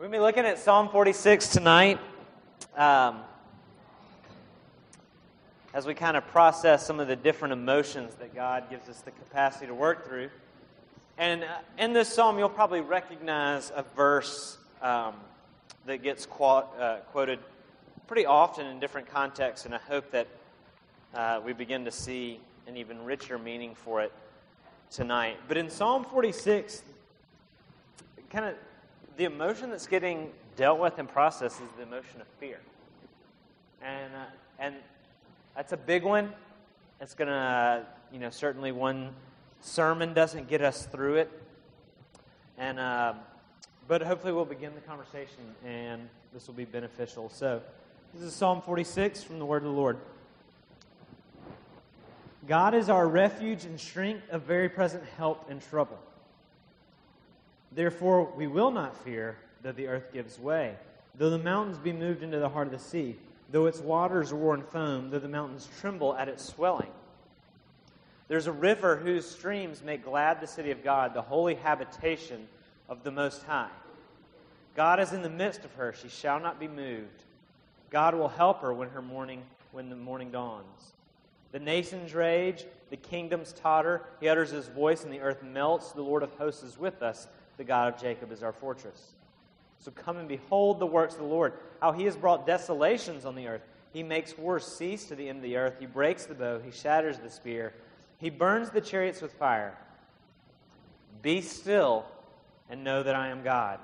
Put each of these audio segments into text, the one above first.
We're going to be looking at Psalm 46 tonight um, as we kind of process some of the different emotions that God gives us the capacity to work through. And uh, in this psalm, you'll probably recognize a verse um, that gets uh, quoted pretty often in different contexts, and I hope that uh, we begin to see an even richer meaning for it tonight. But in Psalm 46, kind of the emotion that's getting dealt with and processed is the emotion of fear. And, uh, and that's a big one. It's going to, you know, certainly one sermon doesn't get us through it. And, uh, but hopefully we'll begin the conversation and this will be beneficial. So, this is Psalm 46 from the Word of the Lord. God is our refuge and strength, a very present help in trouble. Therefore, we will not fear, though the earth gives way, though the mountains be moved into the heart of the sea, though its waters roar and foam, though the mountains tremble at its swelling. There's a river whose streams make glad the city of God, the holy habitation of the Most High. God is in the midst of her; she shall not be moved. God will help her when her morning, when the morning dawns. The nations rage, the kingdoms totter. He utters his voice, and the earth melts. The Lord of hosts is with us. The God of Jacob is our fortress. So come and behold the works of the Lord, how he has brought desolations on the earth. He makes war cease to the end of the earth. He breaks the bow. He shatters the spear. He burns the chariots with fire. Be still and know that I am God.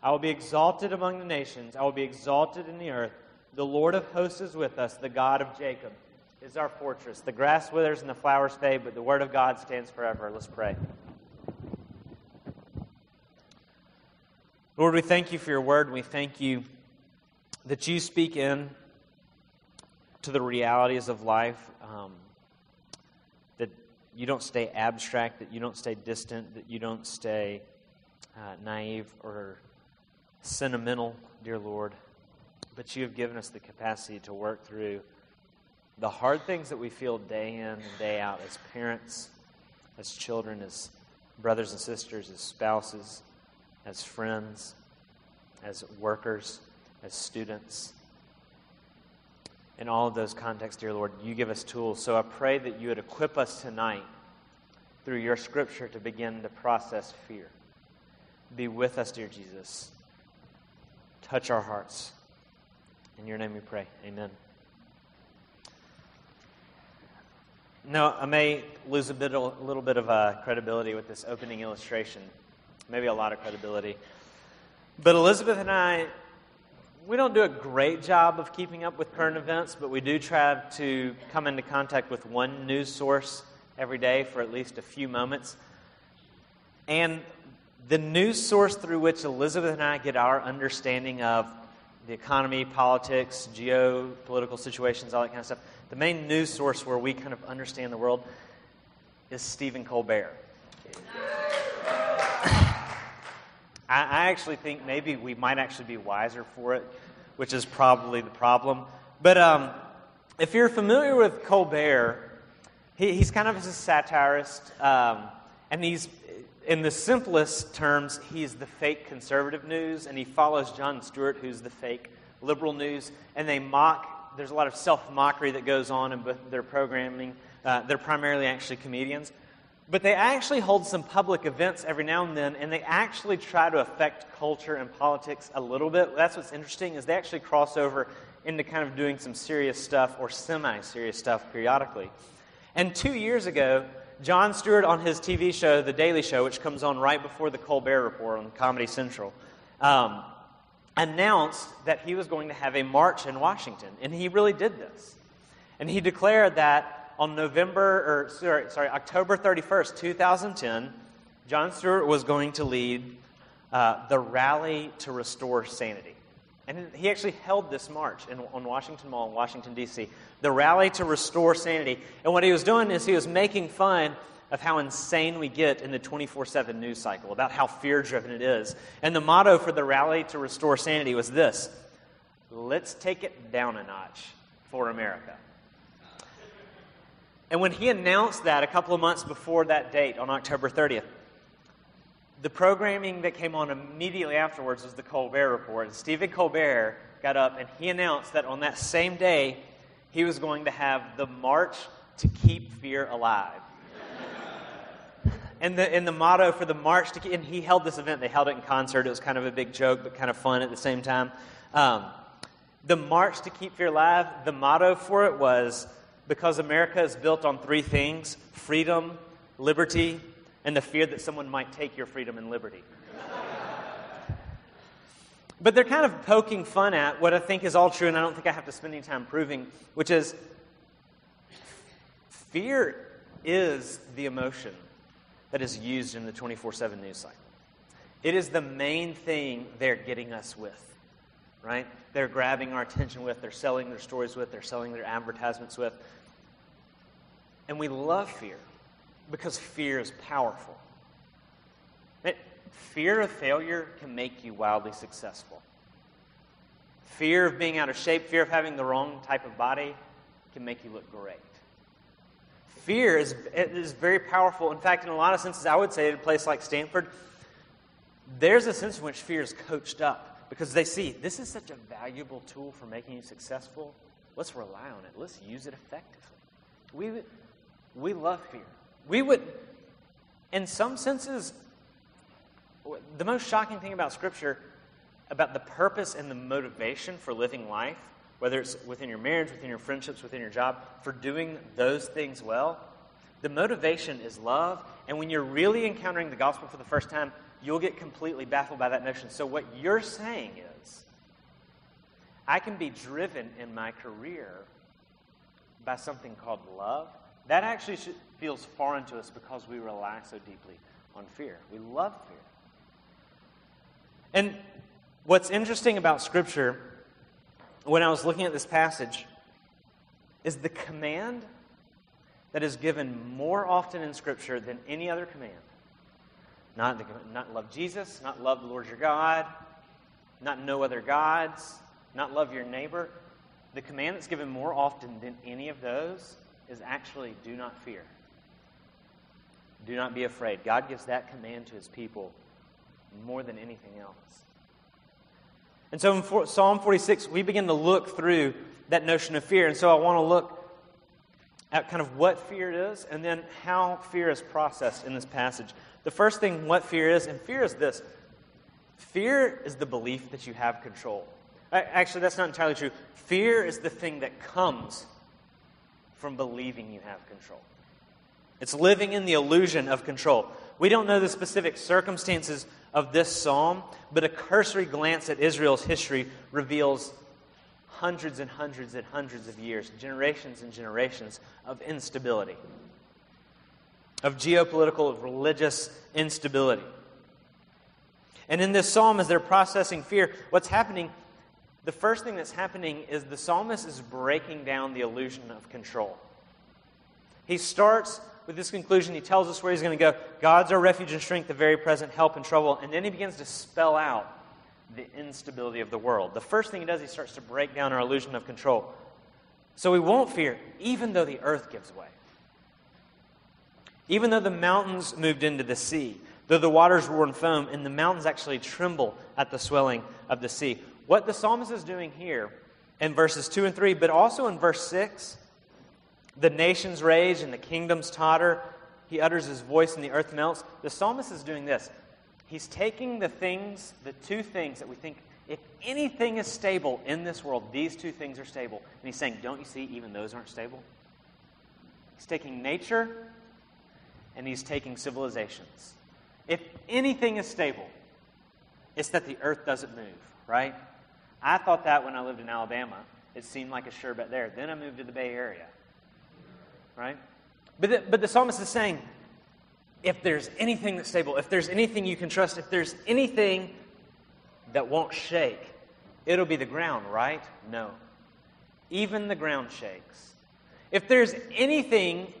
I will be exalted among the nations. I will be exalted in the earth. The Lord of hosts is with us. The God of Jacob is our fortress. The grass withers and the flowers fade, but the word of God stands forever. Let's pray. Lord, we thank you for your word, we thank you that you speak in to the realities of life, um, that you don't stay abstract, that you don't stay distant, that you don't stay uh, naive or sentimental, dear Lord, but you have given us the capacity to work through the hard things that we feel day in and day out as parents, as children, as brothers and sisters, as spouses as friends, as workers, as students. In all of those contexts, dear Lord, you give us tools. So I pray that you would equip us tonight through your scripture to begin to process fear. Be with us, dear Jesus. Touch our hearts. In your name we pray. Amen. No, I may lose a, bit, a little bit of uh, credibility with this opening illustration maybe a lot of credibility. But Elizabeth and I, we don't do a great job of keeping up with current events, but we do try to come into contact with one news source every day for at least a few moments. And the news source through which Elizabeth and I get our understanding of the economy, politics, geopolitical situations, all that kind of stuff, the main news source where we kind of understand the world is Stephen Colbert. I, I actually think maybe we might actually be wiser for it, which is probably the problem. But um, if you're familiar with Colbert, he, he's kind of a satirist, um, and he's, in the simplest terms, he's the fake conservative news, and he follows Jon Stewart, who's the fake liberal news, and they mock. There's a lot of self mockery that goes on in their programming. Uh, they're primarily actually comedians. But they actually hold some public events every now and then, and they actually try to affect culture and politics a little bit. That's what's interesting is they actually cross over into kind of doing some serious stuff or semi-serious stuff periodically. And two years ago, Jon Stewart on his TV show, The Daily Show, which comes on right before the Colbert Report on Comedy Central, um, announced that he was going to have a march in Washington, and he really did this. And he declared that on November, or sorry, sorry, October 31st, 2010, Jon Stewart was going to lead uh, the Rally to Restore Sanity. And he actually held this march in, on Washington Mall in Washington, D.C., the Rally to Restore Sanity. And what he was doing is he was making fun of how insane we get in the 24 7 news cycle, about how fear driven it is. And the motto for the Rally to Restore Sanity was this let's take it down a notch for America. And when he announced that a couple of months before that date on October 30th, the programming that came on immediately afterwards was the Colbert Report. And Stephen Colbert got up and he announced that on that same day, he was going to have the March to Keep Fear Alive. and, the, and the motto for the March to Keep, and he held this event, they held it in concert. It was kind of a big joke, but kind of fun at the same time. Um, the March to Keep Fear Alive, the motto for it was because America is built on three things freedom, liberty, and the fear that someone might take your freedom and liberty. but they're kind of poking fun at what I think is all true, and I don't think I have to spend any time proving, which is fear is the emotion that is used in the 24 7 news cycle. It is the main thing they're getting us with, right? They're grabbing our attention with, they're selling their stories with, they're selling their advertisements with. And we love fear because fear is powerful. Fear of failure can make you wildly successful. Fear of being out of shape, fear of having the wrong type of body can make you look great. Fear is, is very powerful. In fact, in a lot of senses, I would say at a place like Stanford, there's a sense in which fear is coached up because they see this is such a valuable tool for making you successful. Let's rely on it. Let's use it effectively. We, we love fear. We would, in some senses, the most shocking thing about Scripture, about the purpose and the motivation for living life, whether it's within your marriage, within your friendships, within your job, for doing those things well, the motivation is love. And when you're really encountering the gospel for the first time, you'll get completely baffled by that notion. So, what you're saying is, I can be driven in my career by something called love. That actually feels foreign to us because we rely so deeply on fear. We love fear. And what's interesting about Scripture, when I was looking at this passage, is the command that is given more often in Scripture than any other command. Not, not love Jesus, not love the Lord your God, not no other gods, not love your neighbor. The command that's given more often than any of those is actually do not fear. Do not be afraid. God gives that command to his people more than anything else. And so in Psalm 46, we begin to look through that notion of fear. And so I want to look at kind of what fear is and then how fear is processed in this passage. The first thing, what fear is, and fear is this fear is the belief that you have control. Actually, that's not entirely true. Fear is the thing that comes from believing you have control. It's living in the illusion of control. We don't know the specific circumstances of this psalm, but a cursory glance at Israel's history reveals hundreds and hundreds and hundreds of years, generations and generations of instability, of geopolitical, of religious instability. And in this psalm, as they're processing fear, what's happening, the first thing that's happening is the psalmist is breaking down the illusion of control. He starts with this conclusion, he tells us where he's going to go. God's our refuge and strength, the very present help in trouble. And then he begins to spell out the instability of the world. The first thing he does, he starts to break down our illusion of control. So we won't fear, even though the earth gives way. Even though the mountains moved into the sea, though the waters roar and foam, and the mountains actually tremble at the swelling of the sea. What the psalmist is doing here in verses 2 and 3, but also in verse 6, the nations rage and the kingdoms totter. He utters his voice and the earth melts. The psalmist is doing this. He's taking the things, the two things that we think, if anything is stable in this world, these two things are stable. And he's saying, don't you see, even those aren't stable? He's taking nature and he's taking civilizations. If anything is stable, it's that the earth doesn't move, right? I thought that when I lived in Alabama. It seemed like a sure bet there. Then I moved to the Bay Area right? But the, but the psalmist is saying, if there's anything that's stable, if there's anything you can trust, if there's anything that won't shake, it'll be the ground, right? No. Even the ground shakes. If there's anything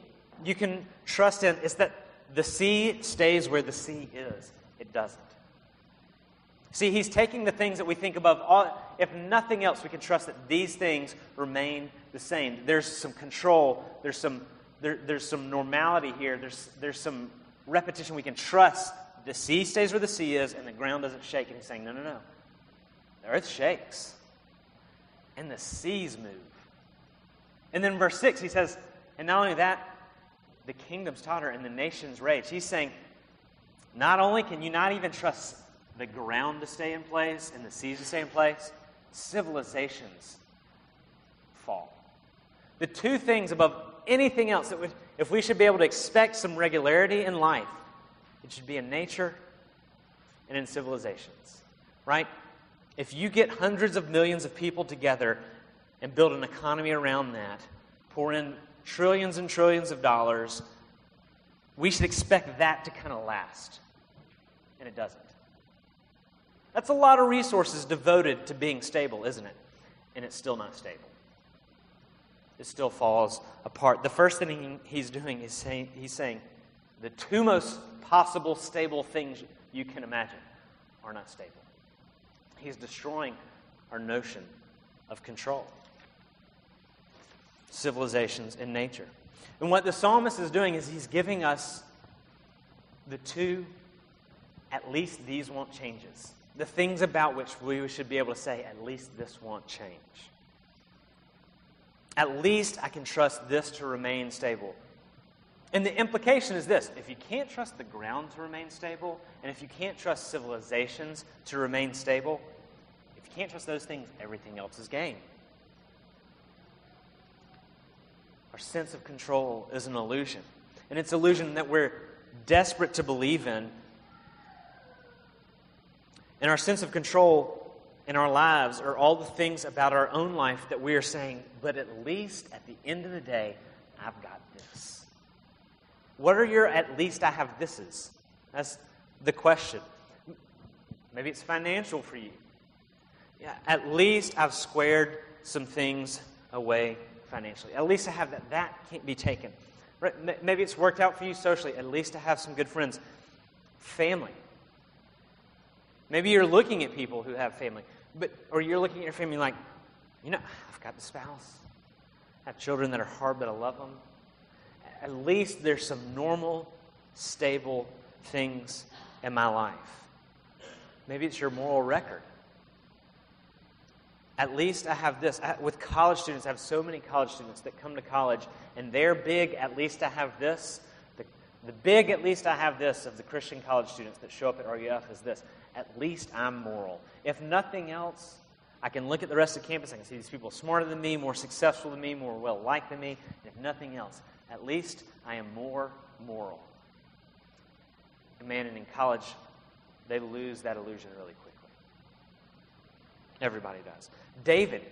you can trust in, it's that the sea stays where the sea is. It doesn't. See, he's taking the things that we think above all. If nothing else, we can trust that these things remain the same. There's some control, there's some, there, there's some normality here, there's, there's some repetition. We can trust the sea stays where the sea is and the ground doesn't shake. And he's saying, no, no, no. The earth shakes and the seas move. And then verse 6, he says, and not only that, the kingdoms totter and the nations rage. He's saying, not only can you not even trust the ground to stay in place and the seas to stay in place, civilizations fall. The two things above anything else that would, if we should be able to expect some regularity in life, it should be in nature and in civilizations, right? If you get hundreds of millions of people together and build an economy around that, pour in trillions and trillions of dollars, we should expect that to kind of last. And it doesn't. That's a lot of resources devoted to being stable, isn't it? And it's still not stable. It still falls apart. The first thing he's doing is saying, he's saying the two most possible stable things you can imagine are not stable. He's destroying our notion of control. Civilizations in nature. And what the psalmist is doing is he's giving us the two, at least these won't changes. The things about which we should be able to say, at least this won't change. At least I can trust this to remain stable. And the implication is this if you can't trust the ground to remain stable, and if you can't trust civilizations to remain stable, if you can't trust those things, everything else is gain. Our sense of control is an illusion. And it's an illusion that we're desperate to believe in. And our sense of control in our lives are all the things about our own life that we are saying, but at least at the end of the day, I've got this. What are your at least I have thises? That's the question. Maybe it's financial for you. Yeah, at least I've squared some things away financially. At least I have that. That can't be taken. Right? Maybe it's worked out for you socially. At least I have some good friends. Family. Maybe you're looking at people who have family, but or you're looking at your family like, you know, I've got the spouse. I have children that are hard, but I love them at least there's some normal, stable things in my life. Maybe it's your moral record. At least I have this. with college students, I have so many college students that come to college, and they're big, at least I have this. The, the big, at least I have this, of the Christian college students that show up at RUF is this. At least I'm moral. If nothing else, I can look at the rest of the campus. I can see these people smarter than me, more successful than me, more well liked than me. If nothing else, at least I am more moral. And man, and in college, they lose that illusion really quickly. Everybody does. David,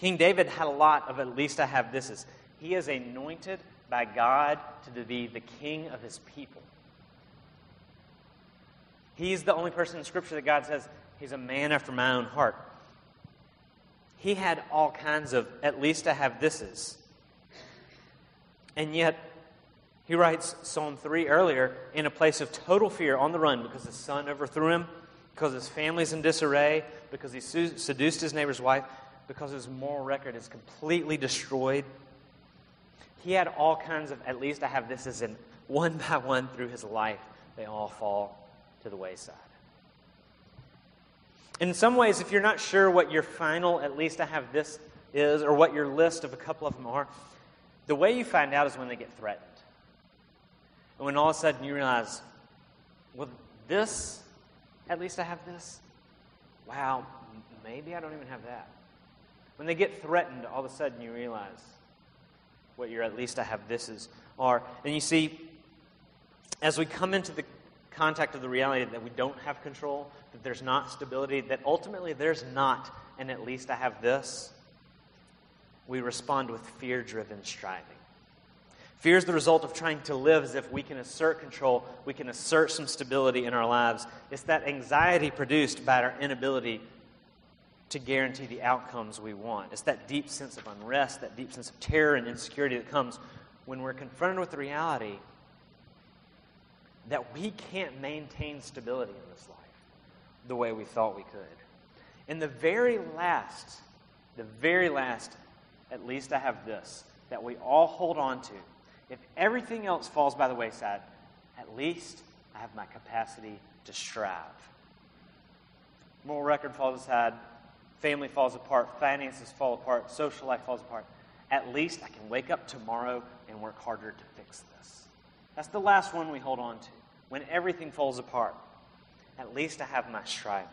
King David had a lot of at least I have this is he is anointed by God to be the king of his people. He's the only person in Scripture that God says he's a man after my own heart. He had all kinds of at least I have thises. And yet, he writes Psalm 3 earlier in a place of total fear on the run because his son overthrew him, because his family's in disarray, because he seduced his neighbor's wife, because his moral record is completely destroyed. He had all kinds of, at least I have this as in one by one through his life, they all fall to the wayside. In some ways, if you're not sure what your final, at least I have this is, or what your list of a couple of them are, the way you find out is when they get threatened. And when all of a sudden you realize, well, this, at least I have this. Wow, maybe I don't even have that. When they get threatened, all of a sudden you realize what your at least I have thises are. And you see, as we come into the contact of the reality that we don't have control, that there's not stability, that ultimately there's not and at least I have this, we respond with fear driven striving. Fear is the result of trying to live as if we can assert control, we can assert some stability in our lives. It's that anxiety produced by our inability to guarantee the outcomes we want. It's that deep sense of unrest, that deep sense of terror and insecurity that comes when we're confronted with the reality that we can't maintain stability in this life the way we thought we could. And the very last, the very last at least I have this that we all hold on to. If everything else falls by the wayside, at least I have my capacity to strive. Moral record falls aside, family falls apart, finances fall apart, social life falls apart. At least I can wake up tomorrow and work harder to fix this. That's the last one we hold on to. When everything falls apart, at least I have my striving.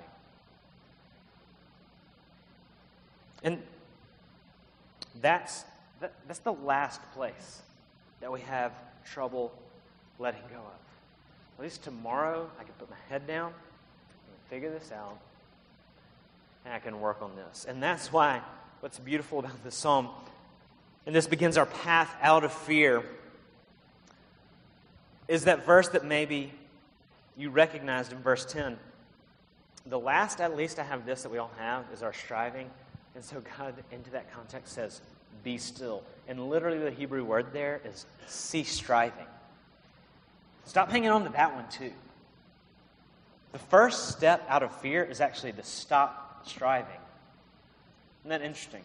And that's, that, that's the last place that we have trouble letting go of. At least tomorrow, I can put my head down and figure this out, and I can work on this. And that's why what's beautiful about this psalm, and this begins our path out of fear, is that verse that maybe you recognized in verse 10. The last, at least, I have this that we all have is our striving. And so God, into that context, says, Be still. And literally, the Hebrew word there is cease striving. Stop hanging on to that one, too. The first step out of fear is actually to stop striving. Isn't that interesting?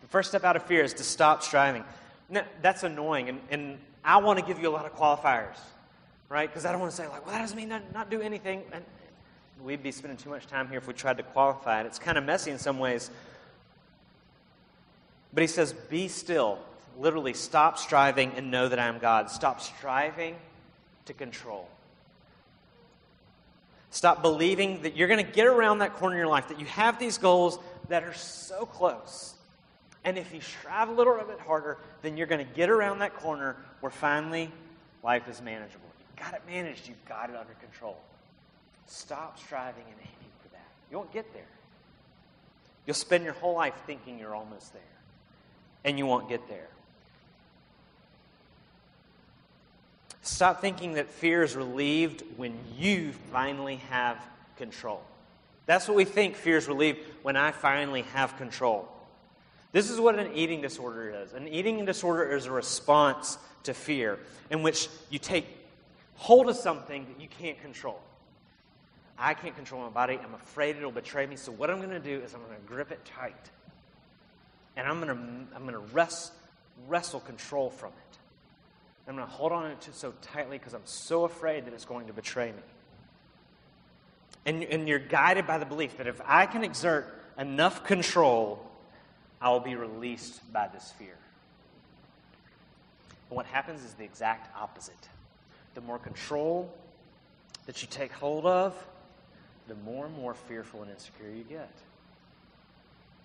The first step out of fear is to stop striving. Now, that's annoying, and, and I want to give you a lot of qualifiers, right? Because I don't want to say, like, well, that doesn't mean not, not do anything. And we'd be spending too much time here if we tried to qualify it. It's kind of messy in some ways. But he says, Be still. Literally, stop striving and know that I am God. Stop striving to control. Stop believing that you're going to get around that corner in your life, that you have these goals that are so close. And if you strive a little bit harder, then you're going to get around that corner where finally life is manageable. You've got it managed, you've got it under control. Stop striving and aiming for that. You won't get there. You'll spend your whole life thinking you're almost there, and you won't get there. Stop thinking that fear is relieved when you finally have control. That's what we think fear is relieved when I finally have control. This is what an eating disorder is. An eating disorder is a response to fear in which you take hold of something that you can't control. I can't control my body. I'm afraid it'll betray me. So what I'm going to do is I'm going to grip it tight. And I'm going to, I'm to wrest, wrestle control from it. I'm going to hold on to it so tightly because I'm so afraid that it's going to betray me. And, and you're guided by the belief that if I can exert enough control, I will be released by this fear. And what happens is the exact opposite. The more control that you take hold of, the more and more fearful and insecure you get.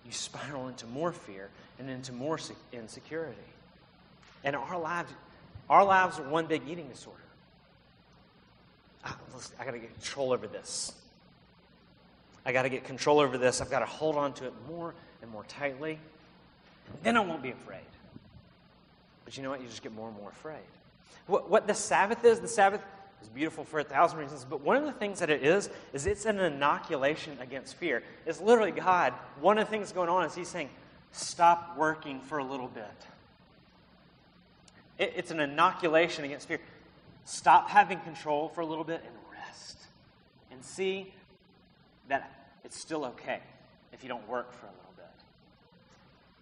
You spiral into more fear and into more insecurity. And our lives, our lives are one big eating disorder. Ah, I got to get control over this. I got to get control over this. I've got to hold on to it more and more tightly. Then I won't be afraid. But you know what? You just get more and more afraid. What, what the Sabbath is, the Sabbath is beautiful for a thousand reasons, but one of the things that it is, is it's an inoculation against fear. It's literally God. One of the things going on is He's saying, stop working for a little bit. It, it's an inoculation against fear. Stop having control for a little bit and rest. And see that it's still okay if you don't work for a little bit.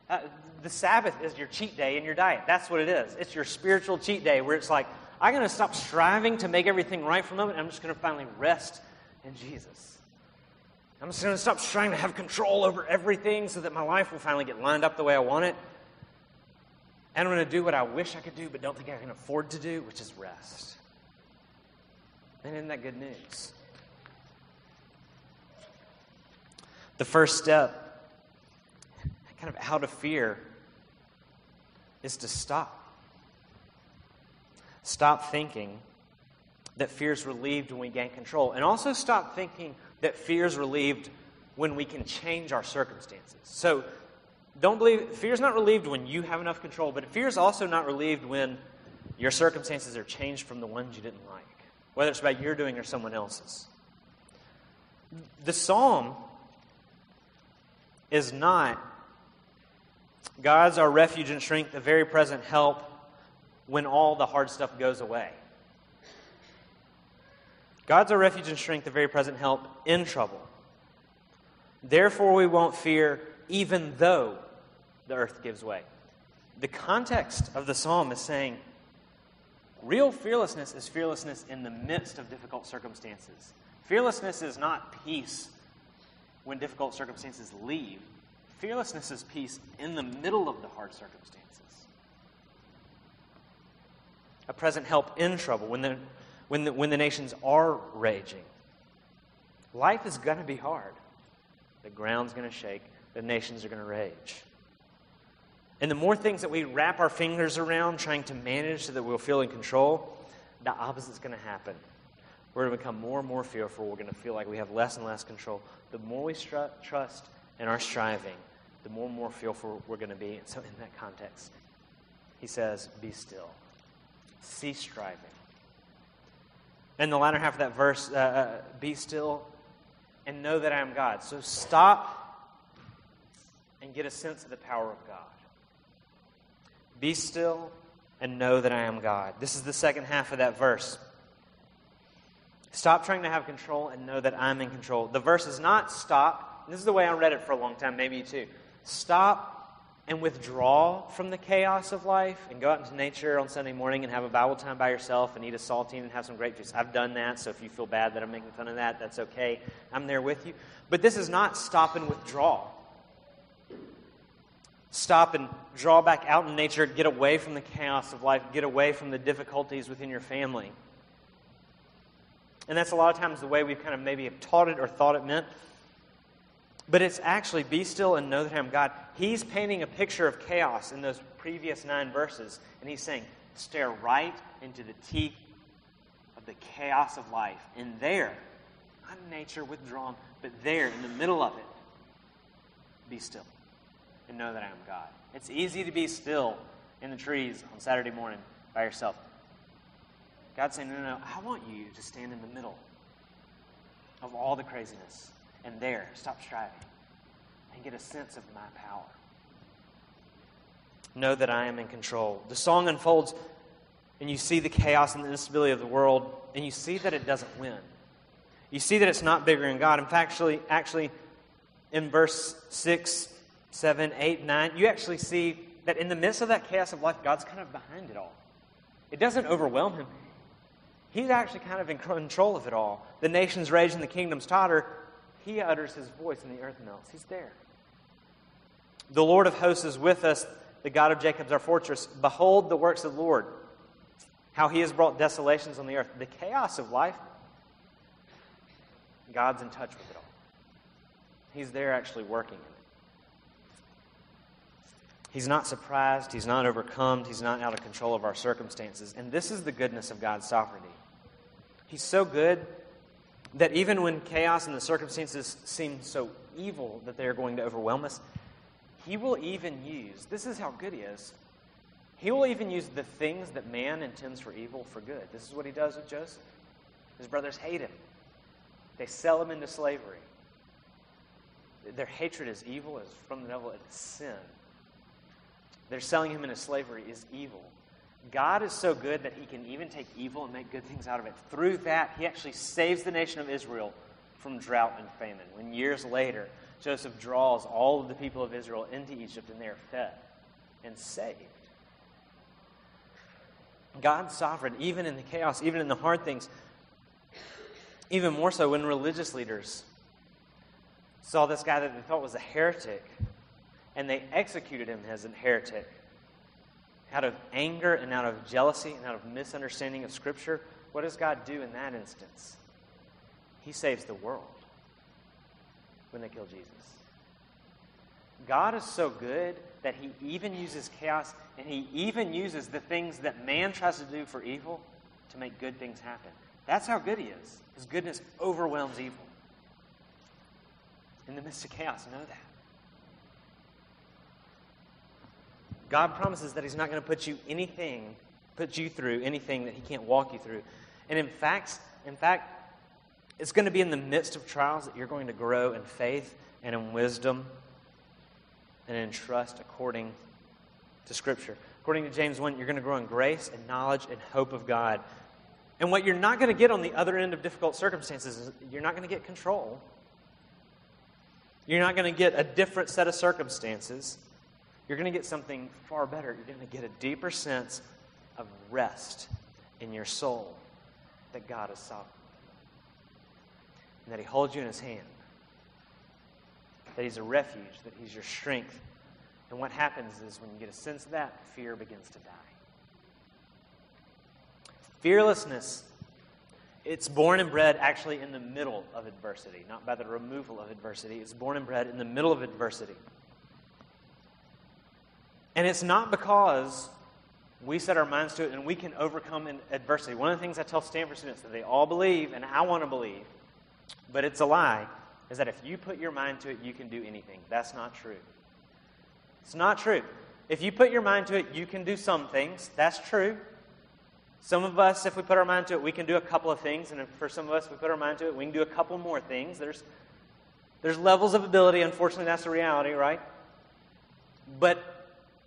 Uh, the Sabbath is your cheat day in your diet. That's what it is. It's your spiritual cheat day where it's like, I'm going to stop striving to make everything right for a moment. I'm just going to finally rest in Jesus. I'm just going to stop trying to have control over everything so that my life will finally get lined up the way I want it. And I'm going to do what I wish I could do but don't think I can afford to do, which is rest. And isn't that good news? The first step, kind of out of fear, is to stop. Stop thinking that fear is relieved when we gain control. And also stop thinking that fear is relieved when we can change our circumstances. So don't believe fear is not relieved when you have enough control, but fear is also not relieved when your circumstances are changed from the ones you didn't like, whether it's about your doing or someone else's. The psalm is not God's our refuge and strength, a very present help when all the hard stuff goes away. God's our refuge and strength, a very present help in trouble. Therefore, we won't fear, even though the earth gives way. The context of the psalm is saying, Real fearlessness is fearlessness in the midst of difficult circumstances. Fearlessness is not peace when difficult circumstances leave. Fearlessness is peace in the middle of the hard circumstances. A present help in trouble when the, when the, when the nations are raging. Life is going to be hard. The ground's going to shake. The nations are going to rage. And the more things that we wrap our fingers around trying to manage so that we'll feel in control, the opposite's going to happen. We're going to become more and more fearful. We're going to feel like we have less and less control. The more we trust in our striving, the more and more fearful we're going to be. And so, in that context, he says, Be still, cease striving. In the latter half of that verse, uh, uh, be still and know that I am God. So, stop and get a sense of the power of God. Be still and know that I am God. This is the second half of that verse. Stop trying to have control and know that I'm in control. The verse is not stop. This is the way I read it for a long time, maybe you too. Stop and withdraw from the chaos of life and go out into nature on Sunday morning and have a Bible time by yourself and eat a saltine and have some grape juice. I've done that, so if you feel bad that I'm making fun of that, that's okay. I'm there with you. But this is not stop and withdraw stop and draw back out in nature, get away from the chaos of life, get away from the difficulties within your family. And that's a lot of times the way we've kind of maybe have taught it or thought it meant. But it's actually be still and know that I am God. He's painting a picture of chaos in those previous nine verses. And he's saying, stare right into the teeth of the chaos of life. And there, not nature withdrawn, but there in the middle of it, be still and know that I am God. It's easy to be still in the trees on Saturday morning by yourself. God's saying, no, no, no, I want you to stand in the middle of all the craziness and there, stop striving and get a sense of my power. Know that I am in control. The song unfolds, and you see the chaos and the instability of the world, and you see that it doesn't win. You see that it's not bigger than God. In fact, actually, actually in verse 6, 7, 8, 9, you actually see that in the midst of that chaos of life, God's kind of behind it all. It doesn't overwhelm him. He's actually kind of in control of it all. The nations rage and the kingdoms totter. He utters his voice and the earth melts. He's there. The Lord of hosts is with us. The God of Jacob is our fortress. Behold the works of the Lord, how he has brought desolations on the earth. The chaos of life, God's in touch with it all. He's there actually working in it. He's not surprised. He's not overcome. He's not out of control of our circumstances. And this is the goodness of God's sovereignty. He's so good that even when chaos and the circumstances seem so evil that they are going to overwhelm us, He will even use, this is how good He is, He will even use the things that man intends for evil for good. This is what He does with Joseph. His brothers hate him, they sell him into slavery. Their hatred is evil, is from the devil, it's sin. They're selling him into slavery is evil. God is so good that he can even take evil and make good things out of it. Through that, he actually saves the nation of Israel from drought and famine. When years later, Joseph draws all of the people of Israel into Egypt and they are fed and saved. God's sovereign, even in the chaos, even in the hard things. Even more so when religious leaders saw this guy that they thought was a heretic and they executed him as a heretic. Out of anger and out of jealousy and out of misunderstanding of Scripture, what does God do in that instance? He saves the world when they kill Jesus. God is so good that he even uses chaos and he even uses the things that man tries to do for evil to make good things happen. That's how good he is. His goodness overwhelms evil. In the midst of chaos, know that. God promises that He's not going to put you anything, put you through anything that He can't walk you through. And in fact, in fact, it's going to be in the midst of trials that you're going to grow in faith and in wisdom and in trust according to Scripture. According to James 1, you're going to grow in grace and knowledge and hope of God. And what you're not going to get on the other end of difficult circumstances is you're not going to get control. You're not going to get a different set of circumstances you're going to get something far better. You're going to get a deeper sense of rest in your soul that God is sovereign, and that He holds you in His hand, that He's a refuge, that He's your strength. And what happens is when you get a sense of that, fear begins to die. Fearlessness, it's born and bred actually in the middle of adversity, not by the removal of adversity. It's born and bred in the middle of adversity. And it's not because we set our minds to it and we can overcome adversity. One of the things I tell Stanford students that they all believe, and I want to believe, but it's a lie, is that if you put your mind to it, you can do anything. That's not true. It's not true. If you put your mind to it, you can do some things. That's true. Some of us, if we put our mind to it, we can do a couple of things. And for some of us, we put our mind to it, we can do a couple more things. There's, there's levels of ability. Unfortunately, that's the reality, right? But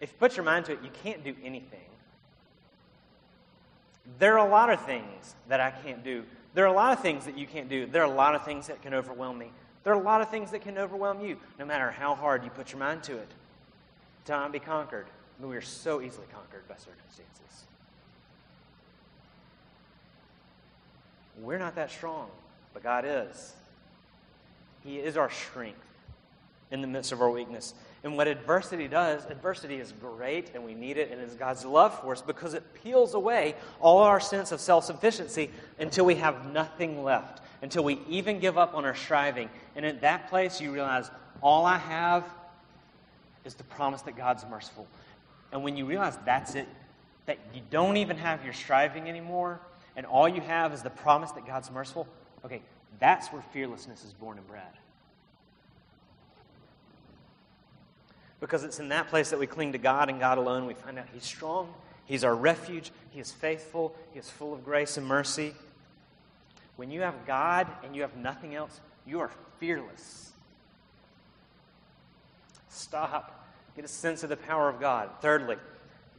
if you put your mind to it, you can't do anything. There are a lot of things that I can't do. There are a lot of things that you can't do. There are a lot of things that can overwhelm me. There are a lot of things that can overwhelm you, no matter how hard you put your mind to it. To not be conquered. We are so easily conquered by circumstances. We're not that strong, but God is. He is our strength in the midst of our weakness. And what adversity does, adversity is great and we need it, and it's God's love for us because it peels away all our sense of self sufficiency until we have nothing left, until we even give up on our striving. And at that place, you realize all I have is the promise that God's merciful. And when you realize that's it, that you don't even have your striving anymore, and all you have is the promise that God's merciful, okay, that's where fearlessness is born and bred. Because it's in that place that we cling to God and God alone. We find out He's strong, He's our refuge, He is faithful, He is full of grace and mercy. When you have God and you have nothing else, you are fearless. Stop. Get a sense of the power of God. Thirdly,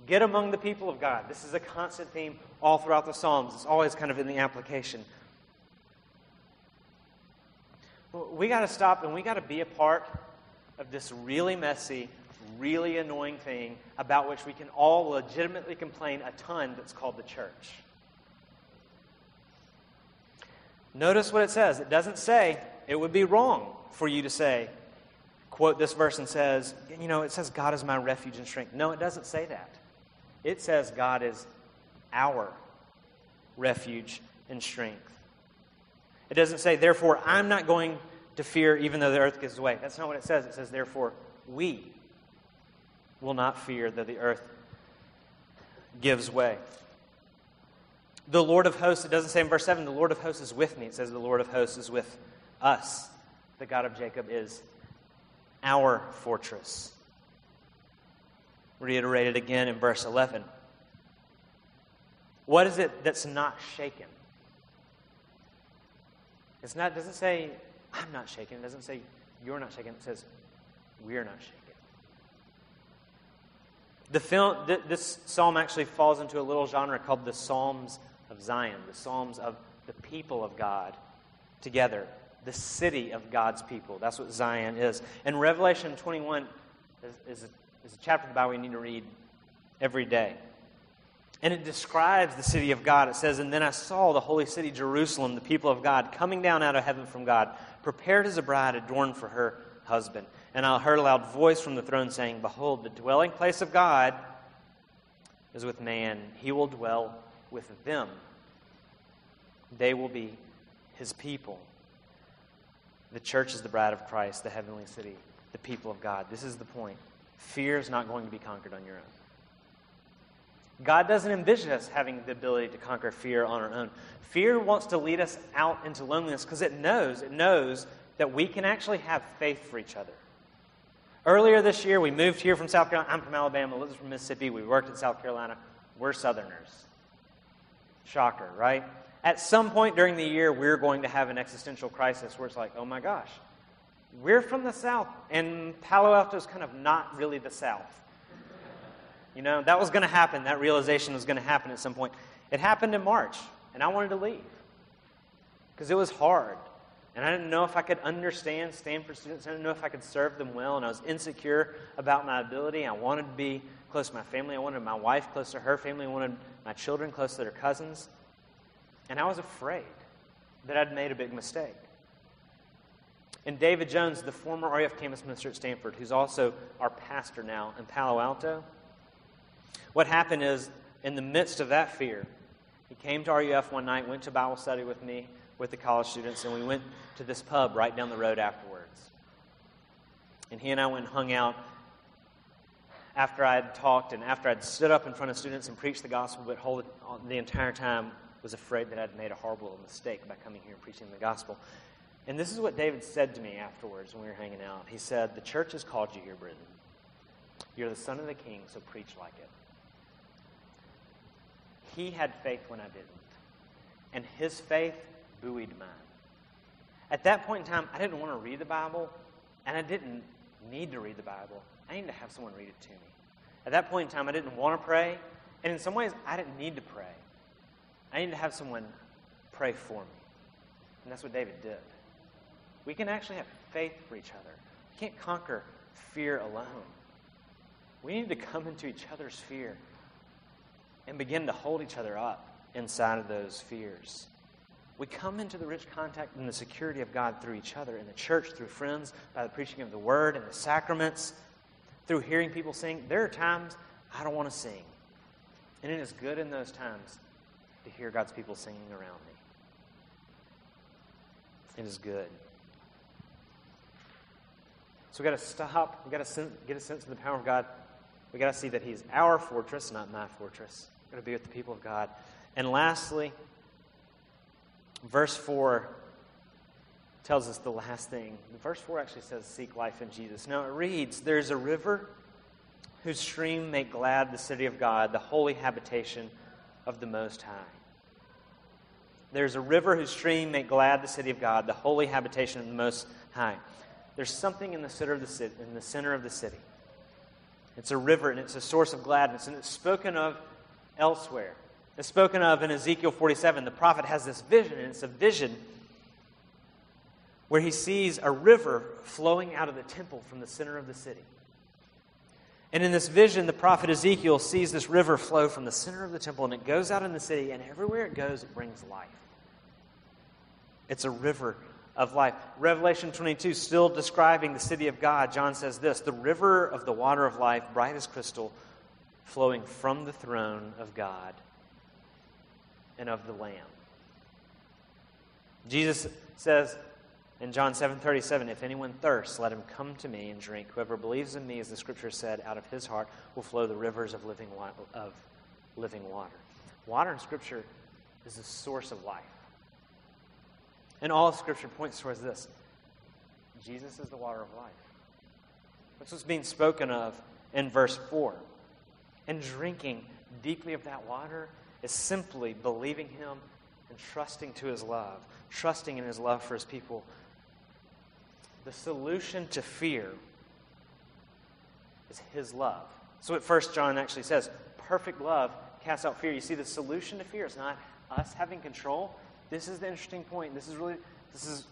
Get among the people of God. This is a constant theme all throughout the Psalms. It's always kind of in the application. We got to stop and we got to be a part of this really messy, really annoying thing about which we can all legitimately complain a ton that's called the church. Notice what it says. It doesn't say it would be wrong for you to say, quote this verse and says, you know, it says God is my refuge and strength. No, it doesn't say that. It says God is our refuge and strength. It doesn't say, therefore, I'm not going to fear even though the earth gives way. That's not what it says. It says, therefore, we will not fear though the earth gives way. The Lord of hosts, it doesn't say in verse 7, the Lord of hosts is with me. It says the Lord of hosts is with us. The God of Jacob is our fortress reiterated again in verse 11. What is it that's not shaken? It's not, it doesn't say, I'm not shaken. It doesn't say, you're not shaken. It says, we're not shaken. The film, th- this psalm actually falls into a little genre called the Psalms of Zion, the Psalms of the people of God together, the city of God's people. That's what Zion is. And Revelation 21 is, is is a chapter of the Bible we need to read every day. And it describes the city of God. It says, And then I saw the holy city, Jerusalem, the people of God, coming down out of heaven from God, prepared as a bride adorned for her husband. And I heard a loud voice from the throne saying, Behold, the dwelling place of God is with man. He will dwell with them. They will be his people. The church is the bride of Christ, the heavenly city, the people of God. This is the point. Fear is not going to be conquered on your own. God doesn't envision us having the ability to conquer fear on our own. Fear wants to lead us out into loneliness because it knows, it knows that we can actually have faith for each other. Earlier this year, we moved here from South Carolina. I'm from Alabama, Liz from Mississippi. We worked in South Carolina. We're Southerners. Shocker, right? At some point during the year, we're going to have an existential crisis where it's like, oh my gosh, we're from the South, and Palo Alto is kind of not really the South. You know, that was going to happen. That realization was going to happen at some point. It happened in March, and I wanted to leave because it was hard. And I didn't know if I could understand Stanford students. I didn't know if I could serve them well. And I was insecure about my ability. I wanted to be close to my family. I wanted my wife close to her family. I wanted my children close to their cousins. And I was afraid that I'd made a big mistake. And David Jones, the former RUF campus minister at Stanford, who's also our pastor now in Palo Alto, what happened is, in the midst of that fear, he came to RUF one night, went to Bible study with me, with the college students, and we went to this pub right down the road afterwards. And he and I went and hung out after I had talked and after I'd stood up in front of students and preached the gospel, but the entire time was afraid that I'd made a horrible mistake by coming here and preaching the gospel. And this is what David said to me afterwards when we were hanging out. He said, The church has called you here, Britton. You're the son of the king, so preach like it. He had faith when I didn't. And his faith buoyed mine. At that point in time, I didn't want to read the Bible, and I didn't need to read the Bible. I needed to have someone read it to me. At that point in time, I didn't want to pray, and in some ways, I didn't need to pray. I needed to have someone pray for me. And that's what David did. We can actually have faith for each other. We can't conquer fear alone. We need to come into each other's fear and begin to hold each other up inside of those fears. We come into the rich contact and the security of God through each other, in the church, through friends, by the preaching of the word and the sacraments, through hearing people sing. There are times I don't want to sing. And it is good in those times to hear God's people singing around me. It is good. So we've got to stop. We've got to get a sense of the power of God. We've got to see that He's our fortress, not my fortress. We've got to be with the people of God. And lastly, Verse 4 tells us the last thing. Verse 4 actually says, Seek life in Jesus. Now it reads, There's a river whose stream make glad the city of God, the holy habitation of the Most High. There's a river whose stream make glad the city of God, the holy habitation of the Most High. There's something in the center of the city, in the center of the city. It's a river and it's a source of gladness, and it's spoken of elsewhere is spoken of in Ezekiel 47. The prophet has this vision, and it's a vision where he sees a river flowing out of the temple from the center of the city. And in this vision, the prophet Ezekiel sees this river flow from the center of the temple, and it goes out in the city, and everywhere it goes, it brings life. It's a river of life. Revelation 22, still describing the city of God, John says this The river of the water of life, bright as crystal, flowing from the throne of God and of the Lamb. Jesus says in John 7:37, "If anyone thirsts, let him come to me and drink. Whoever believes in me, as the scripture said, out of his heart will flow the rivers of living wa- of living water." Water in scripture is the source of life. And all of scripture points towards this. Jesus is the water of life. That's what's being spoken of in verse 4. And drinking deeply of that water is simply believing Him and trusting to His love, trusting in His love for His people. The solution to fear is His love. So what First John actually says, perfect love casts out fear. You see, the solution to fear is not us having control. This is the interesting point. This is really, this is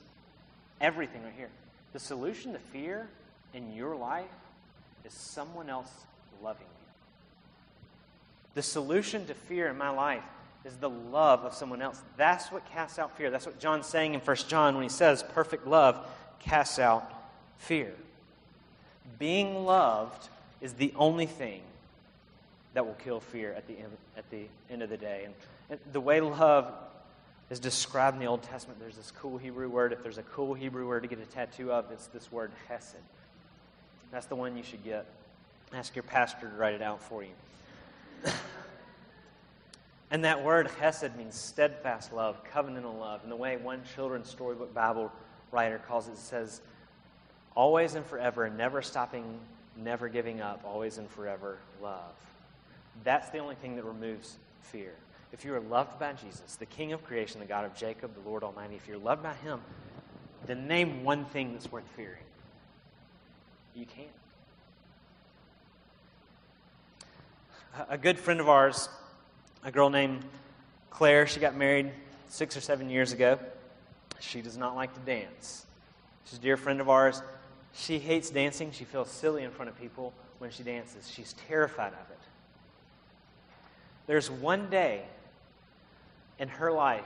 everything right here. The solution to fear in your life is someone else loving you. The solution to fear in my life is the love of someone else. That's what casts out fear. That's what John's saying in 1 John when he says perfect love casts out fear. Being loved is the only thing that will kill fear at the end, at the end of the day. And the way love is described in the Old Testament, there's this cool Hebrew word. If there's a cool Hebrew word to get a tattoo of, it's this word hesed. That's the one you should get. Ask your pastor to write it out for you. and that word hesed means steadfast love, covenantal love. And the way one children's storybook Bible writer calls it, it says, always and forever, never stopping, never giving up, always and forever love. That's the only thing that removes fear. If you are loved by Jesus, the King of creation, the God of Jacob, the Lord Almighty, if you're loved by Him, then name one thing that's worth fearing. You can't. A good friend of ours, a girl named Claire, she got married six or seven years ago. She does not like to dance. She's a dear friend of ours. She hates dancing. She feels silly in front of people when she dances. She's terrified of it. There's one day in her life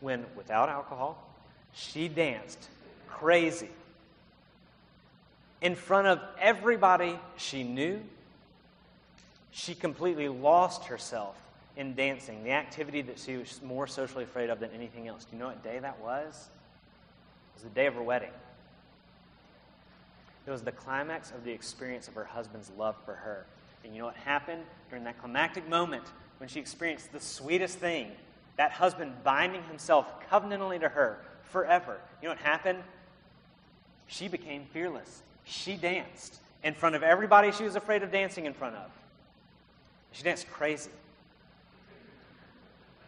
when, without alcohol, she danced crazy in front of everybody she knew. She completely lost herself in dancing, the activity that she was more socially afraid of than anything else. Do you know what day that was? It was the day of her wedding. It was the climax of the experience of her husband's love for her. And you know what happened during that climactic moment when she experienced the sweetest thing? That husband binding himself covenantally to her forever. You know what happened? She became fearless. She danced in front of everybody she was afraid of dancing in front of. She danced crazy.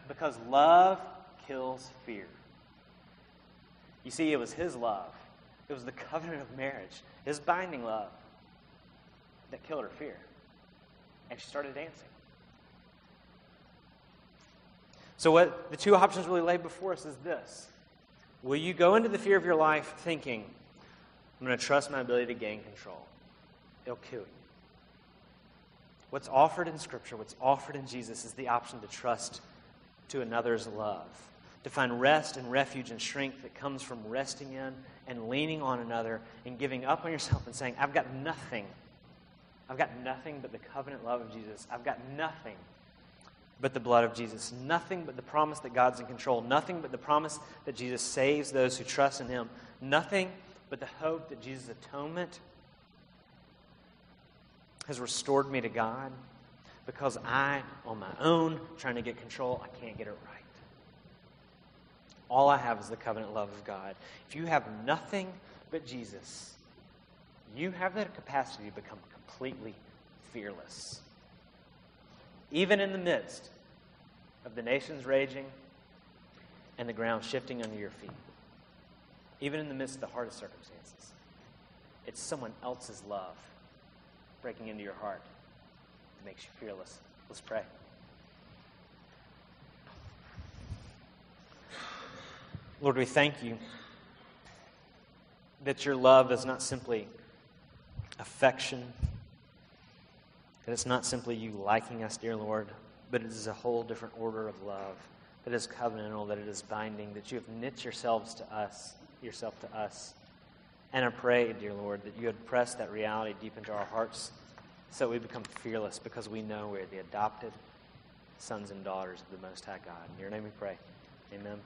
Because love kills fear. You see, it was his love, it was the covenant of marriage, his binding love, that killed her fear. And she started dancing. So, what the two options really lay before us is this Will you go into the fear of your life thinking, I'm going to trust my ability to gain control? It'll kill you. What's offered in Scripture, what's offered in Jesus, is the option to trust to another's love, to find rest and refuge and strength that comes from resting in and leaning on another and giving up on yourself and saying, I've got nothing. I've got nothing but the covenant love of Jesus. I've got nothing but the blood of Jesus. Nothing but the promise that God's in control. Nothing but the promise that Jesus saves those who trust in Him. Nothing but the hope that Jesus' atonement has restored me to God because I, on my own, trying to get control, I can't get it right. All I have is the covenant love of God. If you have nothing but Jesus, you have that capacity to become completely fearless. Even in the midst of the nations raging and the ground shifting under your feet, even in the midst of the hardest circumstances, it's someone else's love breaking into your heart that makes you fearless. Let's pray. Lord, we thank you that your love is not simply affection, that it's not simply you liking us, dear Lord, but it is a whole different order of love that is covenantal, that it is binding, that you have knit yourselves to us, yourself to us. And I pray, dear Lord, that you would press that reality deep into our hearts so that we become fearless because we know we're the adopted sons and daughters of the Most High God. In your name we pray. Amen.